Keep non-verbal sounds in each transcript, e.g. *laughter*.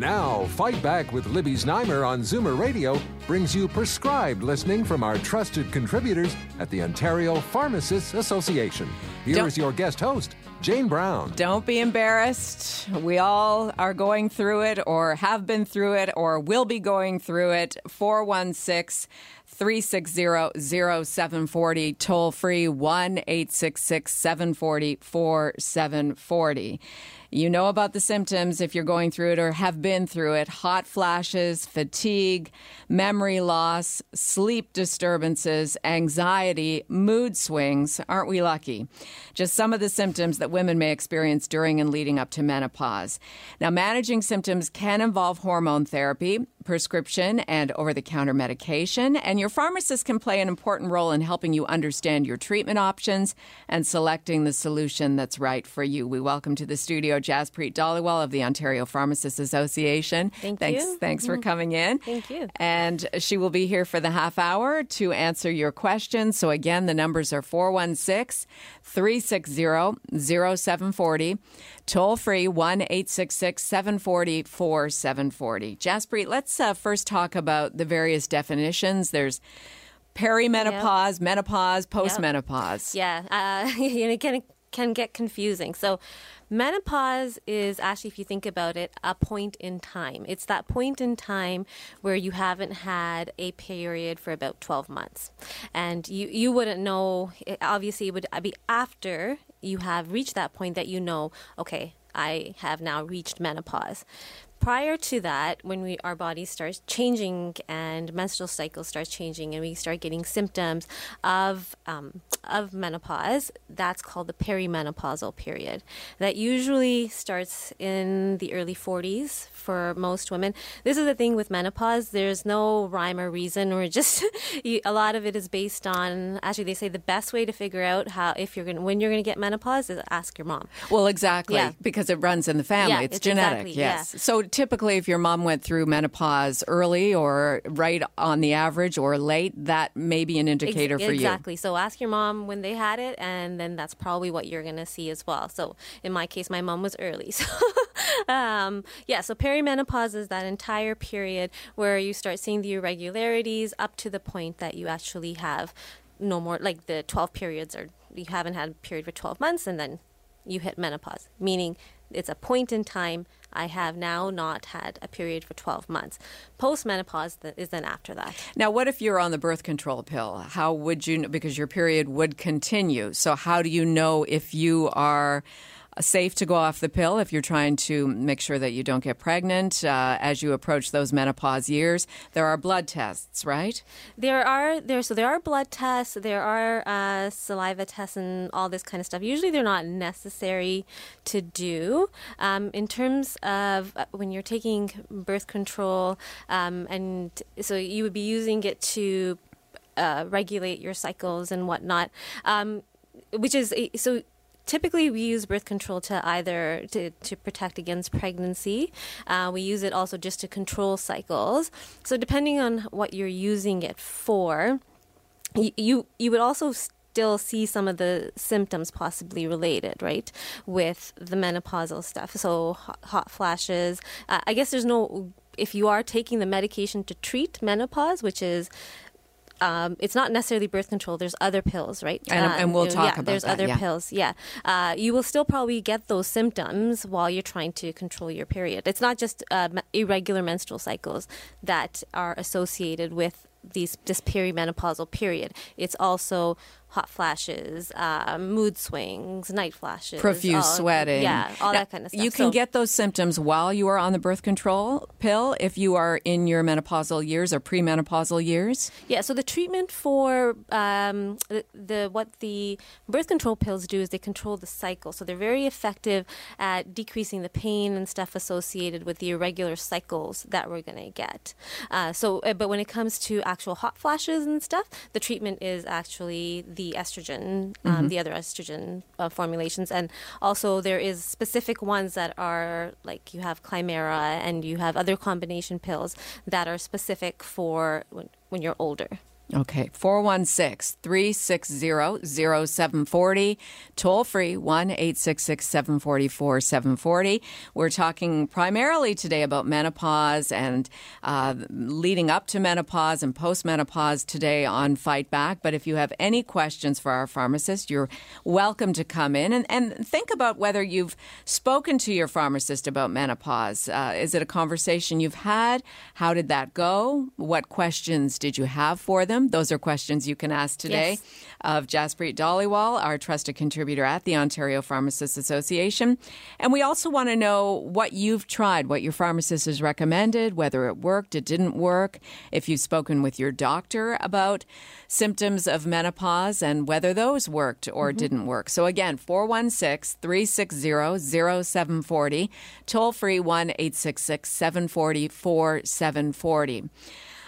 Now, Fight Back with Libby Znaimer on Zoomer Radio brings you prescribed listening from our trusted contributors at the Ontario Pharmacists Association. Here Don't- is your guest host, Jane Brown. Don't be embarrassed. We all are going through it, or have been through it, or will be going through it. 416 360 0740, toll free 1 866 740 4740. You know about the symptoms if you're going through it or have been through it hot flashes, fatigue, memory loss, sleep disturbances, anxiety, mood swings. Aren't we lucky? Just some of the symptoms that women may experience during and leading up to menopause. Now, managing symptoms can involve hormone therapy, prescription, and over the counter medication, and your pharmacist can play an important role in helping you understand your treatment options and selecting the solution that's right for you. We welcome to the studio Jaspreet Dhaliwal of the Ontario Pharmacists Association. Thank thanks, you. Thanks for mm-hmm. coming in. Thank you. And she will be here for the half hour to answer your questions. So, again, the numbers are 416 360 0740, toll free 1 866 740 4740. Jaspreet, let's uh, first talk about the various definitions. There's perimenopause, menopause, postmenopause. Yeah, uh, *laughs* it can can get confusing. So, menopause is actually, if you think about it, a point in time. It's that point in time where you haven't had a period for about twelve months, and you you wouldn't know. Obviously, it would be after you have reached that point that you know. Okay, I have now reached menopause. Prior to that, when we our body starts changing and menstrual cycle starts changing, and we start getting symptoms of um, of menopause, that's called the perimenopausal period. That usually starts in the early 40s for most women. This is the thing with menopause. There's no rhyme or reason, or just *laughs* a lot of it is based on. Actually, they say the best way to figure out how if you're going when you're going to get menopause is ask your mom. Well, exactly, Yeah. because it runs in the family. Yeah, it's, it's genetic, exactly, yes. yeah. So typically, if your mom went through menopause early or right on the average or late, that may be an Ex- indicator for you. Exactly. So ask your mom when they had it, and then that's probably what you're going to see as well. So in my case, my mom was early. *laughs* So um, yeah, so perimenopause is that entire period where you start seeing the irregularities up to the point that you actually have no more, like the 12 periods, or you haven't had a period for 12 months, and then you hit menopause, meaning it's a point in time. I have now not had a period for 12 months. Postmenopause is then after that. Now, what if you're on the birth control pill? How would you know? Because your period would continue. So, how do you know if you are safe to go off the pill if you're trying to make sure that you don't get pregnant uh, as you approach those menopause years? There are blood tests, right? There are there so there are blood tests, there are uh, saliva tests, and all this kind of stuff. Usually, they're not necessary to do. Um, in terms of uh, when you're taking birth control, um, and so you would be using it to uh, regulate your cycles and whatnot, um, which is so. Typically, we use birth control to either to, to protect against pregnancy. Uh, we use it also just to control cycles. So, depending on what you're using it for, y- you you would also still see some of the symptoms possibly related, right, with the menopausal stuff. So hot, hot flashes. Uh, I guess there's no if you are taking the medication to treat menopause, which is um, it's not necessarily birth control. There's other pills, right? And- Uh, and we'll talk yeah, about There's that, other yeah. pills. Yeah, uh, you will still probably get those symptoms while you're trying to control your period. It's not just uh, irregular menstrual cycles that are associated with these this perimenopausal period. It's also hot flashes, uh, mood swings, night flashes, profuse all- sweating. yeah, all Now, that kind of stuff. You can So- get those symptoms while you are on the birth control pill if you are in your menopausal years or premenopausal years. Yeah, so the treatment for um, the, the what the birth control pills do is they control the cycle. So they're very effective at decreasing the pain and stuff associated with the irregular cycles that we're going to get. Uh, so, uh, but when it comes to actual hot flashes and stuff, the treatment is actually the estrogen, um, the other estrogen uh, formulations, and also there is specific ones that are like you have Climara and you have other combination pills that are specific for when, when you're older. Okay, 416 360 0740. Toll free 1 866 744 740. We're talking primarily today about menopause and uh, leading up to menopause and postmenopause today on Fight Back. But if you have any questions for our pharmacist, you're welcome to come in and, and think about whether you've spoken to your pharmacist about menopause. Uh, is it a conversation you've had? How did that go? What questions did you have for them? Those are questions you can ask today Yes. of Jaspreet Dhaliwal, our trusted contributor at the Ontario Pharmacists Association. And we also want to know what you've tried, what your pharmacist has recommended, whether it worked, it didn't work, if you've spoken with your doctor about symptoms of menopause and whether those worked or mm-hmm. didn't work. So again, 416 360 0740, toll free 1 866 740 4740.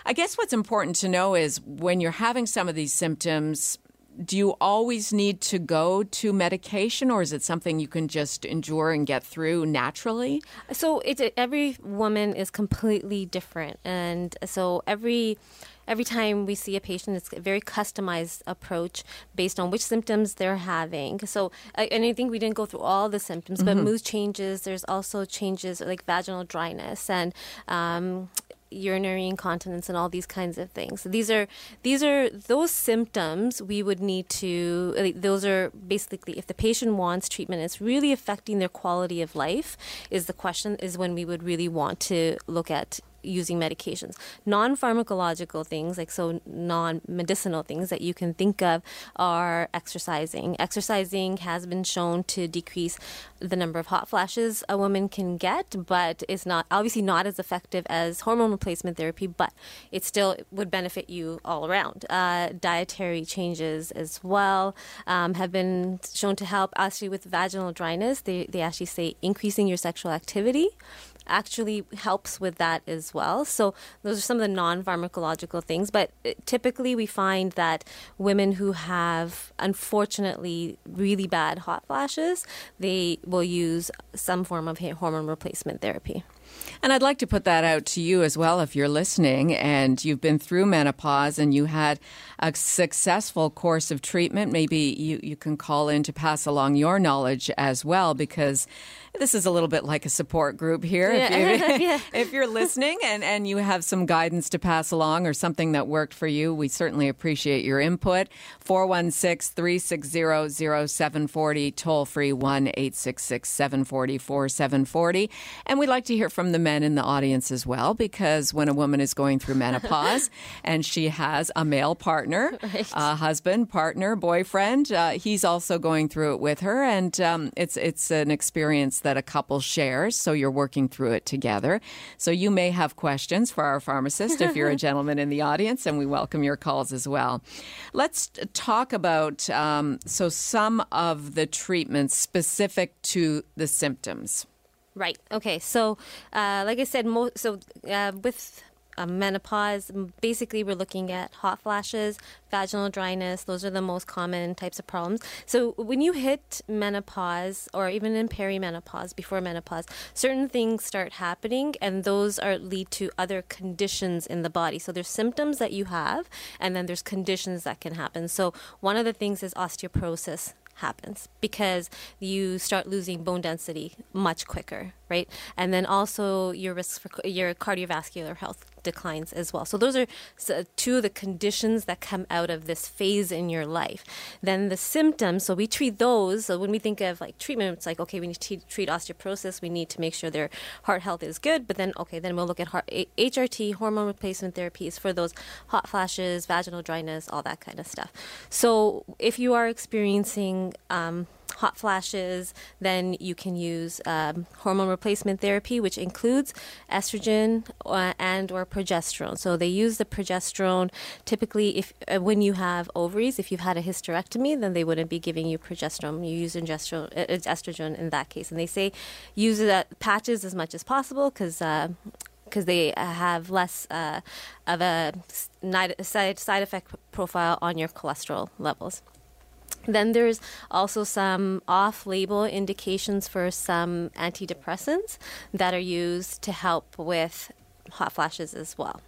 I guess what's important to know is when you're having some of these symptoms, do you always need to go to medication or is it something you can just endure and get through naturally? So every woman is completely different, and so every every time we see a patient, it's a very customized approach based on which symptoms they're having. So, and I think we didn't go through all the symptoms, but mood changes. There's also changes like vaginal dryness and. Um, urinary incontinence and all these kinds of things. So these are these are those symptoms we would need to uh, those are basically if the patient wants treatment it's really affecting their quality of life is the question is when we would really want to look at using medications. Non pharmacological things, like so non medicinal things that you can think of, are exercising. Exercising has been shown to decrease the number of hot flashes a woman can get, but it's not obviously not as effective as hormone replacement therapy, but it still would benefit you all around. Uh, dietary changes as well um, have been shown to help actually with vaginal dryness. They, they actually say increasing your sexual activity actually helps with that as well. So those are some of the non-pharmacological things, but uh, typically we find that women who have unfortunately really bad hot flashes, they will use some form of hormone replacement therapy. And I'd like to put that out to you as well if you're listening and you've been through menopause and you had a successful course of treatment. Maybe you, you can call in to pass along your knowledge as well because this is a little bit like a support group here. If, you, *laughs* Yeah. *laughs* if you're listening and, and you have some guidance to pass along or something that worked for you, we certainly appreciate your input. 416 360 0740, toll free 1 866 740 4740. And we'd like to hear from the men in the audience as well because when a woman is going through menopause *laughs* and she has a male partner, a husband, partner, boyfriend, uh, he's also going through it with her. And um, it's, it's an experience that a couple shares. So you're working through it together. So you may have questions for our pharmacist if you're a *laughs* gentleman in the audience, and we welcome your calls as well. Let's talk about um, so some of the treatments specific to the symptoms. Right. Okay. So, uh, like I said, mo- so uh, with uh, menopause, basically we're looking at hot flashes, vaginal dryness. Those are the most common types of problems. So when you hit menopause, or even in perimenopause, before menopause, certain things start happening, and those are lead to other conditions in the body. So there's symptoms that you have, and then there's conditions that can happen. So one of the things is osteoporosis happens because you start losing bone density much quicker, right? And then also your risk for your cardiovascular health declines as well. So those are two of the conditions that come out of this phase in your life. Then the symptoms, so we treat those. So when we think of like treatment, it's like, okay, we need to treat osteoporosis. We need to make sure their heart health is good. But then, okay, then we'll look at heart, HRT, hormone replacement therapies for those hot flashes, vaginal dryness, all that kind of stuff. So if you are experiencing um, hot flashes, then you can use um, hormone replacement therapy, which includes estrogen uh, and or progesterone. So they use the progesterone typically if uh, when you have ovaries. If you've had a hysterectomy, then they wouldn't be giving you progesterone. You use ingestion, uh, estrogen in that case, and they say use uh, patches as much as possible because because they have less uh, of a side, side effect profile on your cholesterol levels. Then there's also some off label indications for some antidepressants that are used to help with hot flashes as well.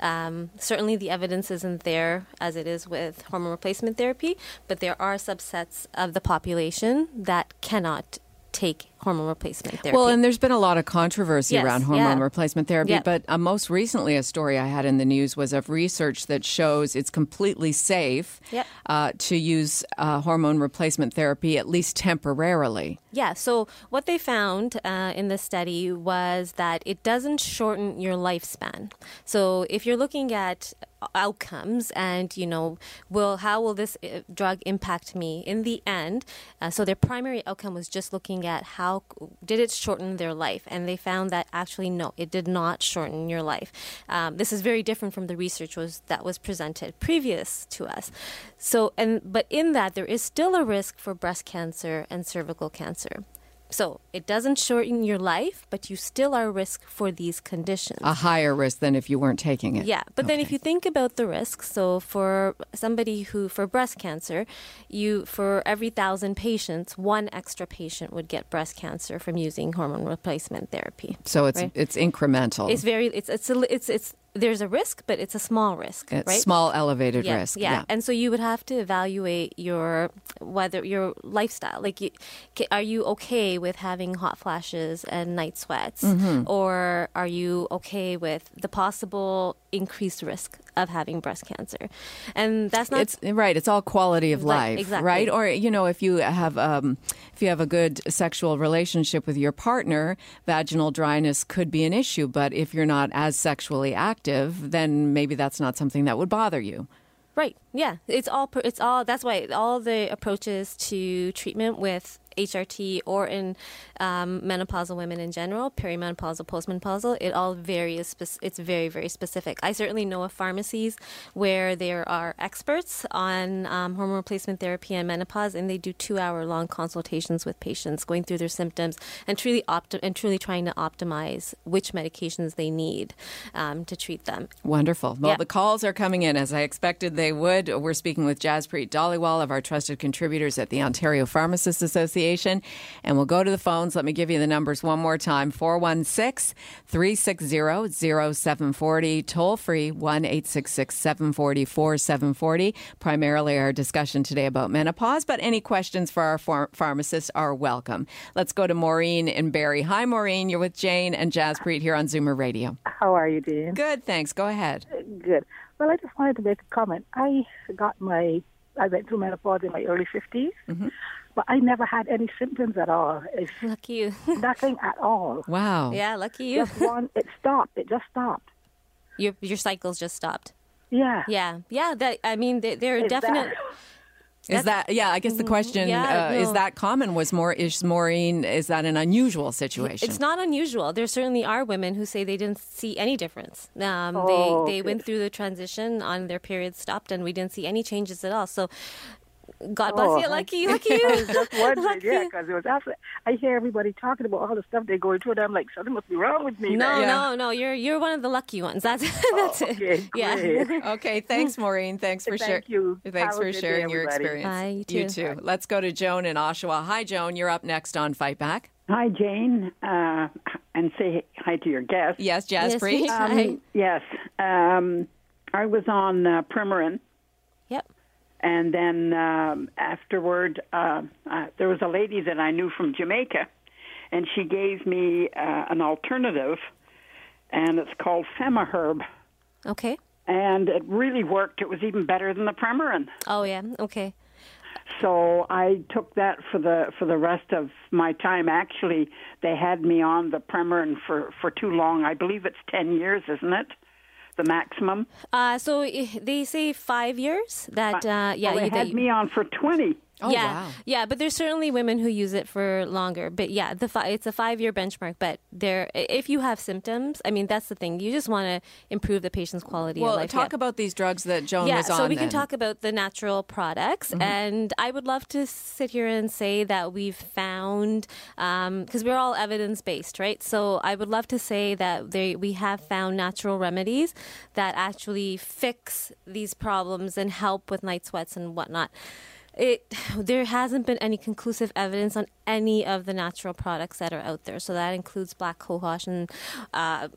Um, certainly, the evidence isn't there as it is with hormone replacement therapy, but there are subsets of the population that cannot take hormone replacement therapy. Well, and there's been a lot of controversy yes, around hormone yeah. replacement therapy, yeah. but uh, most recently, a story I had in the news was of research that shows it's completely safe yep. uh, to use uh, hormone replacement therapy, at least temporarily. Yeah, so what they found uh, in the study was that it doesn't shorten your lifespan. So if you're looking at outcomes and you know will how will this uh, drug impact me in the end uh, so their primary outcome was just looking at how did it shorten their life? And they found that actually no, it did not shorten your life. Um, this is very different from the research was that was presented previous to us. So and but in that there is still a risk for breast cancer and cervical cancer. So it doesn't shorten your life, but you still are risk for these conditions. A higher risk than if you weren't taking it. Yeah, but okay. then if you think about the risks, so for somebody who for breast cancer, you for every thousand patients, one extra patient would get breast cancer from using hormone replacement therapy. So it's right? it's incremental. It's very it's it's it's it's there's a risk, but it's a small risk, it's right? Small elevated yeah, risk. Yeah. yeah. and so you would have to evaluate your whether your lifestyle. Like, you, are you okay with having hot flashes and night sweats, mm-hmm. or are you okay with the possible increased risk of having breast cancer? And that's not it's right. It's all quality of life, exactly. right? Or you know, if you have um, if you have a good sexual relationship with your partner, vaginal dryness could be an issue. But if you're not as sexually active, then maybe that's not something that would bother you. Right. Yeah. It's all. It's all. That's why all the approaches to treatment with HRT or in um, menopausal women in general, perimenopausal, postmenopausal, it all varies. It's very, very specific. I certainly know of pharmacies where there are experts on um, hormone replacement therapy and menopause, and they do two-hour-long consultations with patients, going through their symptoms and truly and truly trying to optimize which medications they need um, to treat them. Wonderful. Well, yeah. the calls are coming in as I expected they would. We're speaking with Jaspreet Dhaliwal of our trusted contributors at the Ontario Pharmacists Association. Association. And we'll go to the phones. Let me give you the numbers one more time 416 360 0740, toll free 1 866 740 4740. Primarily our discussion today about menopause, but any questions for our phar- pharmacists are welcome. Let's go to Maureen and Barry. Hi, Maureen. You're with Jane and Jazz Jaspreet here on Zoomer Radio. How are you, Dean? Good, thanks. Go ahead. Good. Well, I just wanted to make a comment. I got my I went through menopause in my early 50s. Mm-hmm but I never had any symptoms at all. It's lucky you. *laughs* nothing at all. Wow. Yeah, lucky you. Just one. It stopped. It just stopped. Your your cycles just stopped. Yeah. Yeah. Yeah. That I mean, there are definite. Is that yeah? I guess the question yeah, uh, no. is that common. Was more is Maureen? Is that an unusual situation? It's not unusual. There certainly are women who say they didn't see any difference. Um, oh, they they went through the transition on their period stopped, and we didn't see any changes at all. So God bless oh, you. Lucky, lucky *laughs* you. I was just *laughs* wondering, lucky. yeah, because it was after I hear everybody talking about all the stuff they're going through, and I'm like, something must be wrong with me. No, yeah. no, no. You're you're one of the lucky ones. That's *laughs* that's oh, okay, it. Yeah. okay. Thanks, Maureen. Thanks for sharing. Thank you. Thanks Have for sharing day, your experience. Bye. You too. You too. Let's go to Joan in Oshawa. Hi, Joan. You're up next on Fight Back. Hi, Jane, uh, and say hi to your guest. Yes, Jaspreet. Yes, um, yes. Um, I was on uh, Premarin and then um, afterward, uh, uh, there was a lady that I knew from Jamaica, and she gave me uh, an alternative and it's called Femaherb. Okay. And it really worked. It was even better than the Premarin. Oh yeah. Okay. So I took that for the for the rest of my time. Actually, they had me on the Premarin for for too long. I believe it's ten years, isn't it? The maximum. Uh, so they say five years. That uh, yeah, well, they had me on for twenty. Oh, yeah, wow. yeah, but there's certainly women who use it for longer. But yeah, the fi- it's a five year benchmark. But there, if you have symptoms, I mean, that's the thing. You just want to improve the patient's quality well, of life. talk yeah. about these drugs that Joan yeah, was on. so we can talk about the natural products, Mm-hmm. and I would love to sit here and say that we've found because we're all evidence based, right? So I would love to say that they, we have found natural remedies that actually fix these problems and help with night sweats and whatnot. It *sighs* there hasn't been any conclusive evidence on any of the natural products that are out there. So that includes black cohosh and. Uh,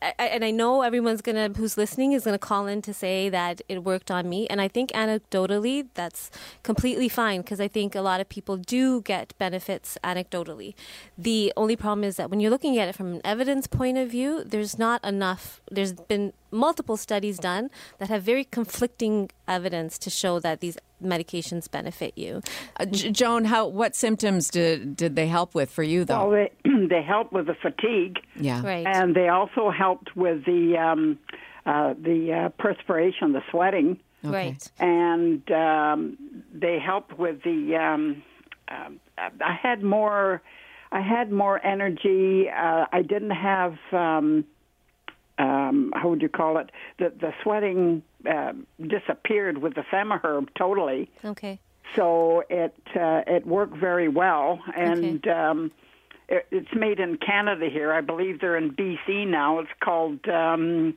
I, and I know everyone's gonna who's listening is gonna call in to say that it worked on me, and I think anecdotally that's completely fine because I think a lot of people do get benefits anecdotally. The only problem is that when you're looking at it from an evidence point of view, there's not enough. There's been multiple studies done that have very conflicting evidence to show that these medications benefit you. Uh, J- Joan, how what symptoms did did they help with for you though? Well, they *clears throat* they helped with the fatigue, yeah, Right. and they also helped with the um, uh, the uh, perspiration, the sweating, Okay. Right. and um, they helped with the. Um, um I had more. I had more energy. Uh, I didn't have. Um, um, how would you call it? The the sweating uh, disappeared with the Femaherb totally. Okay. So it uh, it worked very well, and um, it, it's made in Canada here. I believe they're in BC now. It's called um,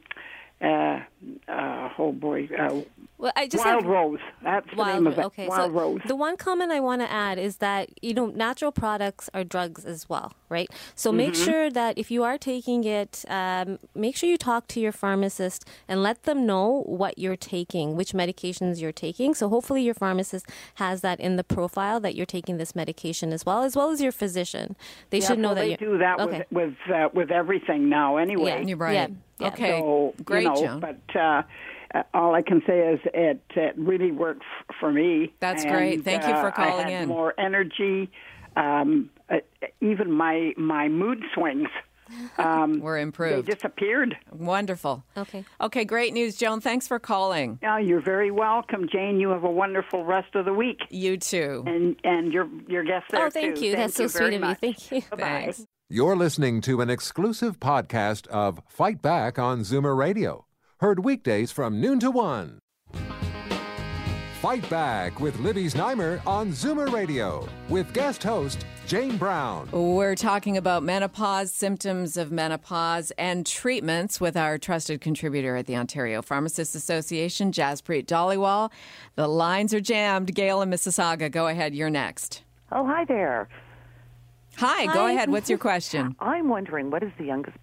uh, uh, oh boy, uh, Well, I just Wild have, Rose. That's the Wild name of it. Okay, Wild so Rose. the one comment I want to add is that you know natural products are drugs as well, right? So make Mm-hmm. sure that if you are taking it, um, make sure you talk to your pharmacist and let them know what you're taking, which medications you're taking. So hopefully your pharmacist has that in the profile that you're taking this medication as well, as well as your physician. They yeah, should know well, that they you're do that okay. with with uh, with everything now. Anyway, Yeah. You're right. Yeah, yeah. Okay, So, great, you know, Joan. But uh, uh, all I can say is it, it really worked f- for me. That's And, great. Thank you for uh, calling I had in. More energy. Um, uh, even my my mood swings. *laughs* Um, We're they disappeared. Wonderful. Okay. Okay, great news, Joan. Thanks for calling. Yeah, you're very welcome, Jane. You have a wonderful rest of the week, You too. and and your your guest there Oh, thank too. you. Thank That's so you sweet very of you. Thank you. Bye-bye. Thanks. You're listening to an exclusive podcast of Fight Back on Zoomer Radio, heard weekdays from noon to one. Fight Back with Libby Znaimer on Zoomer Radio with guest host Jane Brown. We're talking about menopause, symptoms of menopause, and treatments with our trusted contributor at the Ontario Pharmacists Association, Jaspreet Dhaliwal. The lines are jammed. Gail and Mississauga, go ahead. You're next. Oh, hi there. Hi, go ahead. What's your *laughs* question? I'm wondering what is the youngest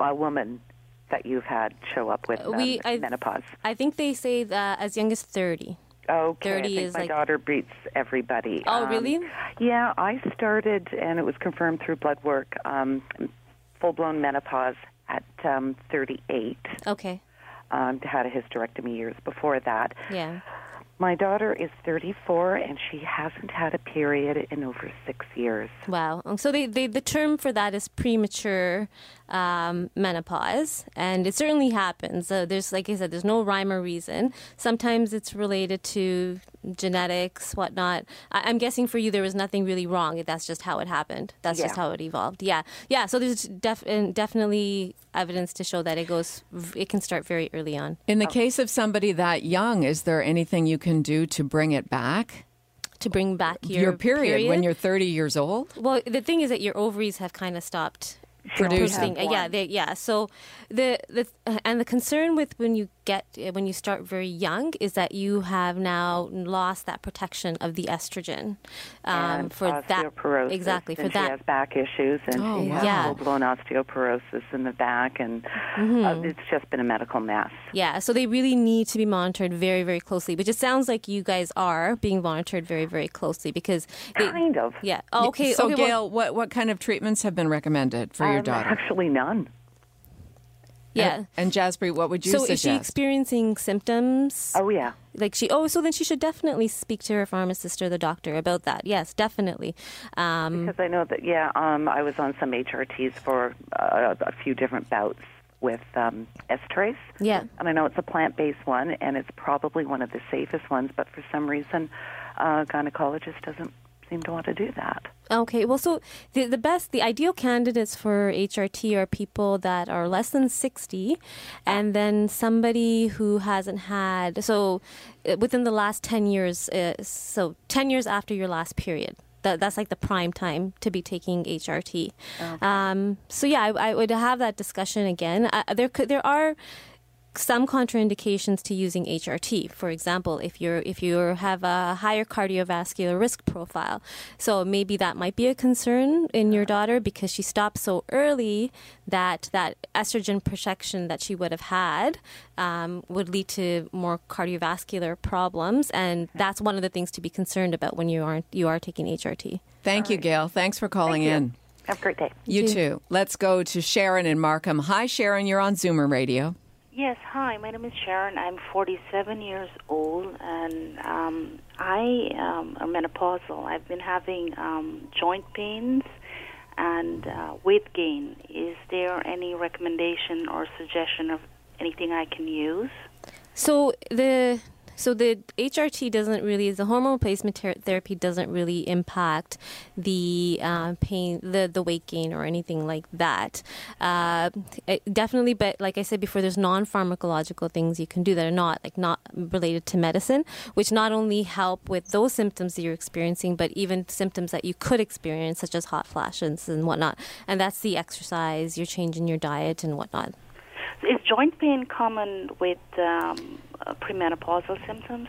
uh, woman that you've had show up with um, We- I- menopause? I think they say that as young as 30. Okay, 30 I think is my like- daughter beats everybody. Oh, Um, really? Yeah, I started, and it was confirmed through blood work, um, full blown menopause at um, 38. Okay. Um, had a hysterectomy years before that. Yeah. My daughter is 34, and she hasn't had a period in over six years. Wow. So they, they, the term for that is premature um, menopause, and it certainly happens. Uh, there's, like I said, there's no rhyme or reason. Sometimes it's related to genetics, whatnot. I, I'm guessing for you there was nothing really wrong. That's just how it happened. That's just how it evolved. Yeah, yeah. So there's def- definitely evidence to show that it goes. It can start very early on. In the case of somebody that young, is there anything you can do to bring it back? To bring back your, Your, period, when you're 30 years old? Well, the thing is that your ovaries have kind of stopped Producing. producing. Uh, yeah, they, yeah. So the the uh, and the concern with when you get uh, when you start very young is that you have now lost that protection of the estrogen um, and for that osteoporosis. exactly for and She that. has back issues, and Oh, she wow. has Yeah. full blown osteoporosis in the back, and Mm-hmm. uh, it's just been a medical mess. Yeah, so they really need to be monitored very, very closely. Which it sounds like you guys are being monitored very, very closely because they, Kind of. yeah. Oh, okay. So, okay, well- Gail, what, what kind of treatments have been recommended for your Um, daughter? Actually, none. Yeah. And Jaspreet, what would you so suggest? is she experiencing symptoms? Oh yeah. Like she, oh, so then she should definitely speak to her pharmacist or the doctor about that. Yes, definitely. Um, Because I know that, yeah, um, I was on some HRTs for uh, a few different bouts with um, Estrace. Yeah. And I know it's a plant based one, and it's probably one of the safest ones, but for some reason, uh, gynecologist doesn't seem to want to do that. Okay, well, so the, the best, the ideal candidates for HRT are people that are less than 60 and then somebody who hasn't had, so uh, within the last 10 years, uh, so 10 years after your last period. That, that's like the prime time to be taking HRT. Um, so yeah, I, I would have that discussion again. Uh, there could, there are some contraindications to using HRT. For example, if you're if you have a higher cardiovascular risk profile, so maybe that might be a concern in your daughter because she stopped so early that that estrogen protection that she would have had um, would lead to more cardiovascular problems, and that's one of the things to be concerned about when you aren't you are taking HRT. Thank you, Gail. Thanks for calling Thank you. in. Have a great day. You too. Let's go to Sharon in Markham. Hi, Sharon. You're on Zoomer Radio. Yes, hi. My name is Sharon. I'm 47 years old, and um, I um, am menopausal. I've been having um, joint pains and uh, weight gain. Is there any recommendation or suggestion of anything I can use? So the so the HRT doesn't really the hormone replacement ter- therapy doesn't really impact the uh, pain the the weight gain or anything like that. Uh, it definitely, but like I said before, there's non pharmacological things you can do that are not like not related to medicine, which not only help with those symptoms that you're experiencing, but even symptoms that you could experience, such as hot flashes and whatnot. And that's the exercise, your change in your diet and whatnot. Is joint pain common with um, Uh, premenopausal symptoms?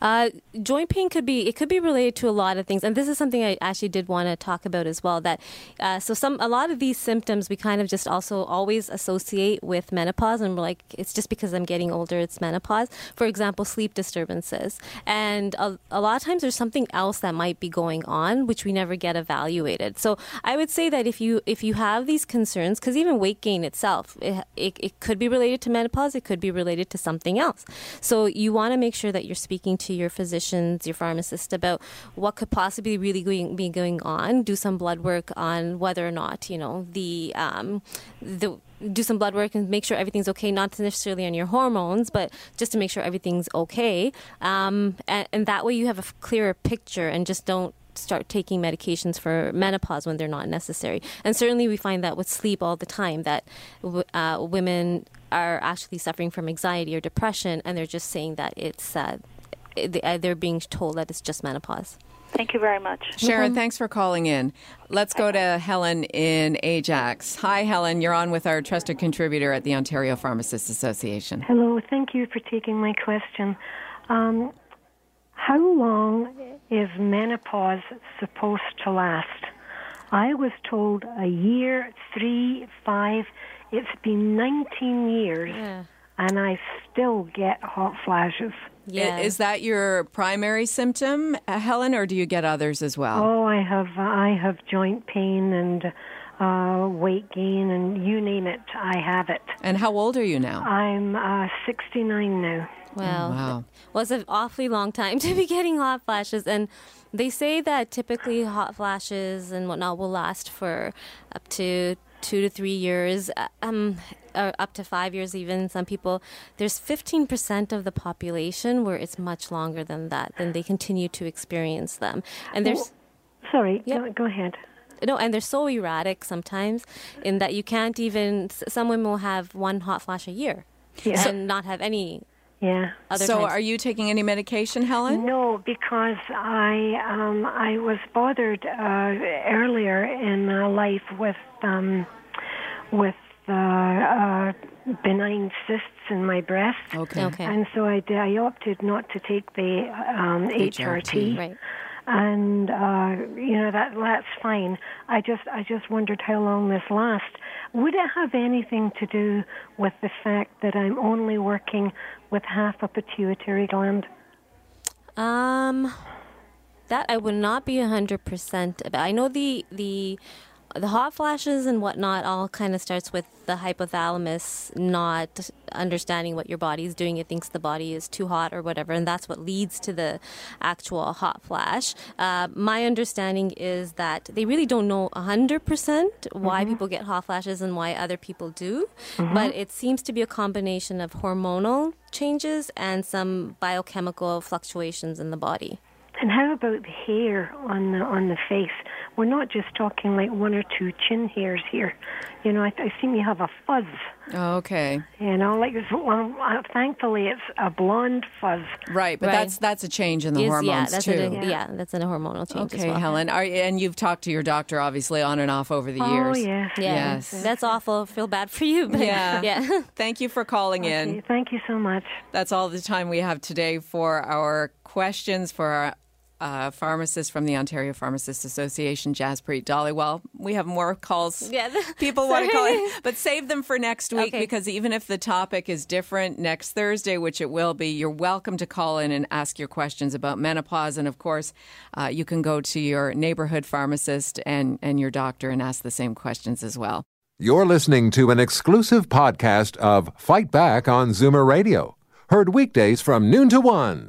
Uh, joint pain could be it could be related to a lot of things, and this is something I actually did want to talk about as well. That uh, so some a lot of these symptoms we kind of just also always associate with menopause, and we're like it's just because I'm getting older, it's menopause. For example, sleep disturbances, and a, a lot of times there's something else that might be going on which we never get evaluated. So I would say that if you if you have these concerns, because even weight gain itself, it, it, it could be related to menopause, it could be related to something else. So you want to make sure that you're speaking to your physicians, your pharmacist about what could possibly really going, be going on. Do some blood work on whether or not you know the um, the do some blood work and make sure everything's okay. Not necessarily on your hormones, but just to make sure everything's okay. Um, and, and that way you have a clearer picture and just don't start taking medications for menopause when they're not necessary. And certainly we find that with sleep all the time that uh, women are actually suffering from anxiety or depression, and they're just saying that it's uh, Eh, eh, they're being told that it's just menopause. Thank you very much. Sharon, mm-hmm. thanks for calling in. Let's go to Helen in Ajax. Hi, Helen. You're on with our trusted contributor at the Ontario Pharmacists Association. Hello. Thank you for taking my question. Um, how long is menopause supposed to last? I was told a year, three, five. It's been 19 years, Yeah. and I still get hot flashes. Yeah. Is that your primary symptom, uh, Helen, or do you get others as well? Oh, I have I have joint pain and uh, weight gain, and you name it, I have it. And how old are you now? I'm uh, 69 now. Well, wow. well, it's an awfully long time *laughs* to be getting hot flashes, and they say that typically hot flashes and whatnot will last for up to two to three years, uh, um, or up to five years even. Some people, there's 15% of the population where it's much longer than that, then they continue to experience them, and there's. Sorry, Yep. go, go ahead. No, and they're so erratic sometimes in that you can't even. s- Some women will have one hot flash a year Yeah. and not have any Yeah. other so, times. are you taking any medication, Helen? No, because I um, I was bothered uh, earlier in uh, life with um, with uh, uh, benign cysts in my breast. Okay. Okay. And so I, did, I opted not to take the um, HRT. Right. And uh, you know that that's fine. I just I just wondered how long this lasts. Would it have anything to do with the fact that I'm only working with half a pituitary gland? Um, that I would not be hundred percent. I know the the the hot flashes and whatnot all kind of starts with the hypothalamus not understanding what your body is doing. It thinks the body is too hot or whatever, and that's what leads to the actual hot flash. Uh, my understanding is that they really don't know 100% why Mm-hmm. people get hot flashes and why other people do, Mm-hmm. but it seems to be a combination of hormonal changes and some biochemical fluctuations in the body. And how about the hair on the on the face? We're not just talking like one or two chin hairs here. You know, I, I seem you have a fuzz. Okay. You know, like it's, well, uh, thankfully it's a blonde fuzz. Right, but Right. that's that's a change in the Is- hormones yeah, that's too. A, yeah, that's a hormonal change Okay, as well. Helen, Are, and you've talked to your doctor obviously on and off over the Oh years. yes. Yeah, Yes. that's awful. Feel bad for you, but Yeah. *laughs* yeah. Thank you for calling in. Thank you so much. That's all the time we have today for our questions for our uh, pharmacist from the Ontario Pharmacists Association, Jaspreet Dhaliwal. We have more calls. Yeah. *laughs* People want to call in, but save them for next week Okay. because even if the topic is different next Thursday, which it will be, you're welcome to call in and ask your questions about menopause. And of course, uh, you can go to your neighborhood pharmacist and, and your doctor and ask the same questions as well. You're listening to an exclusive podcast of Fight Back on Zoomer Radio, heard weekdays from noon to one.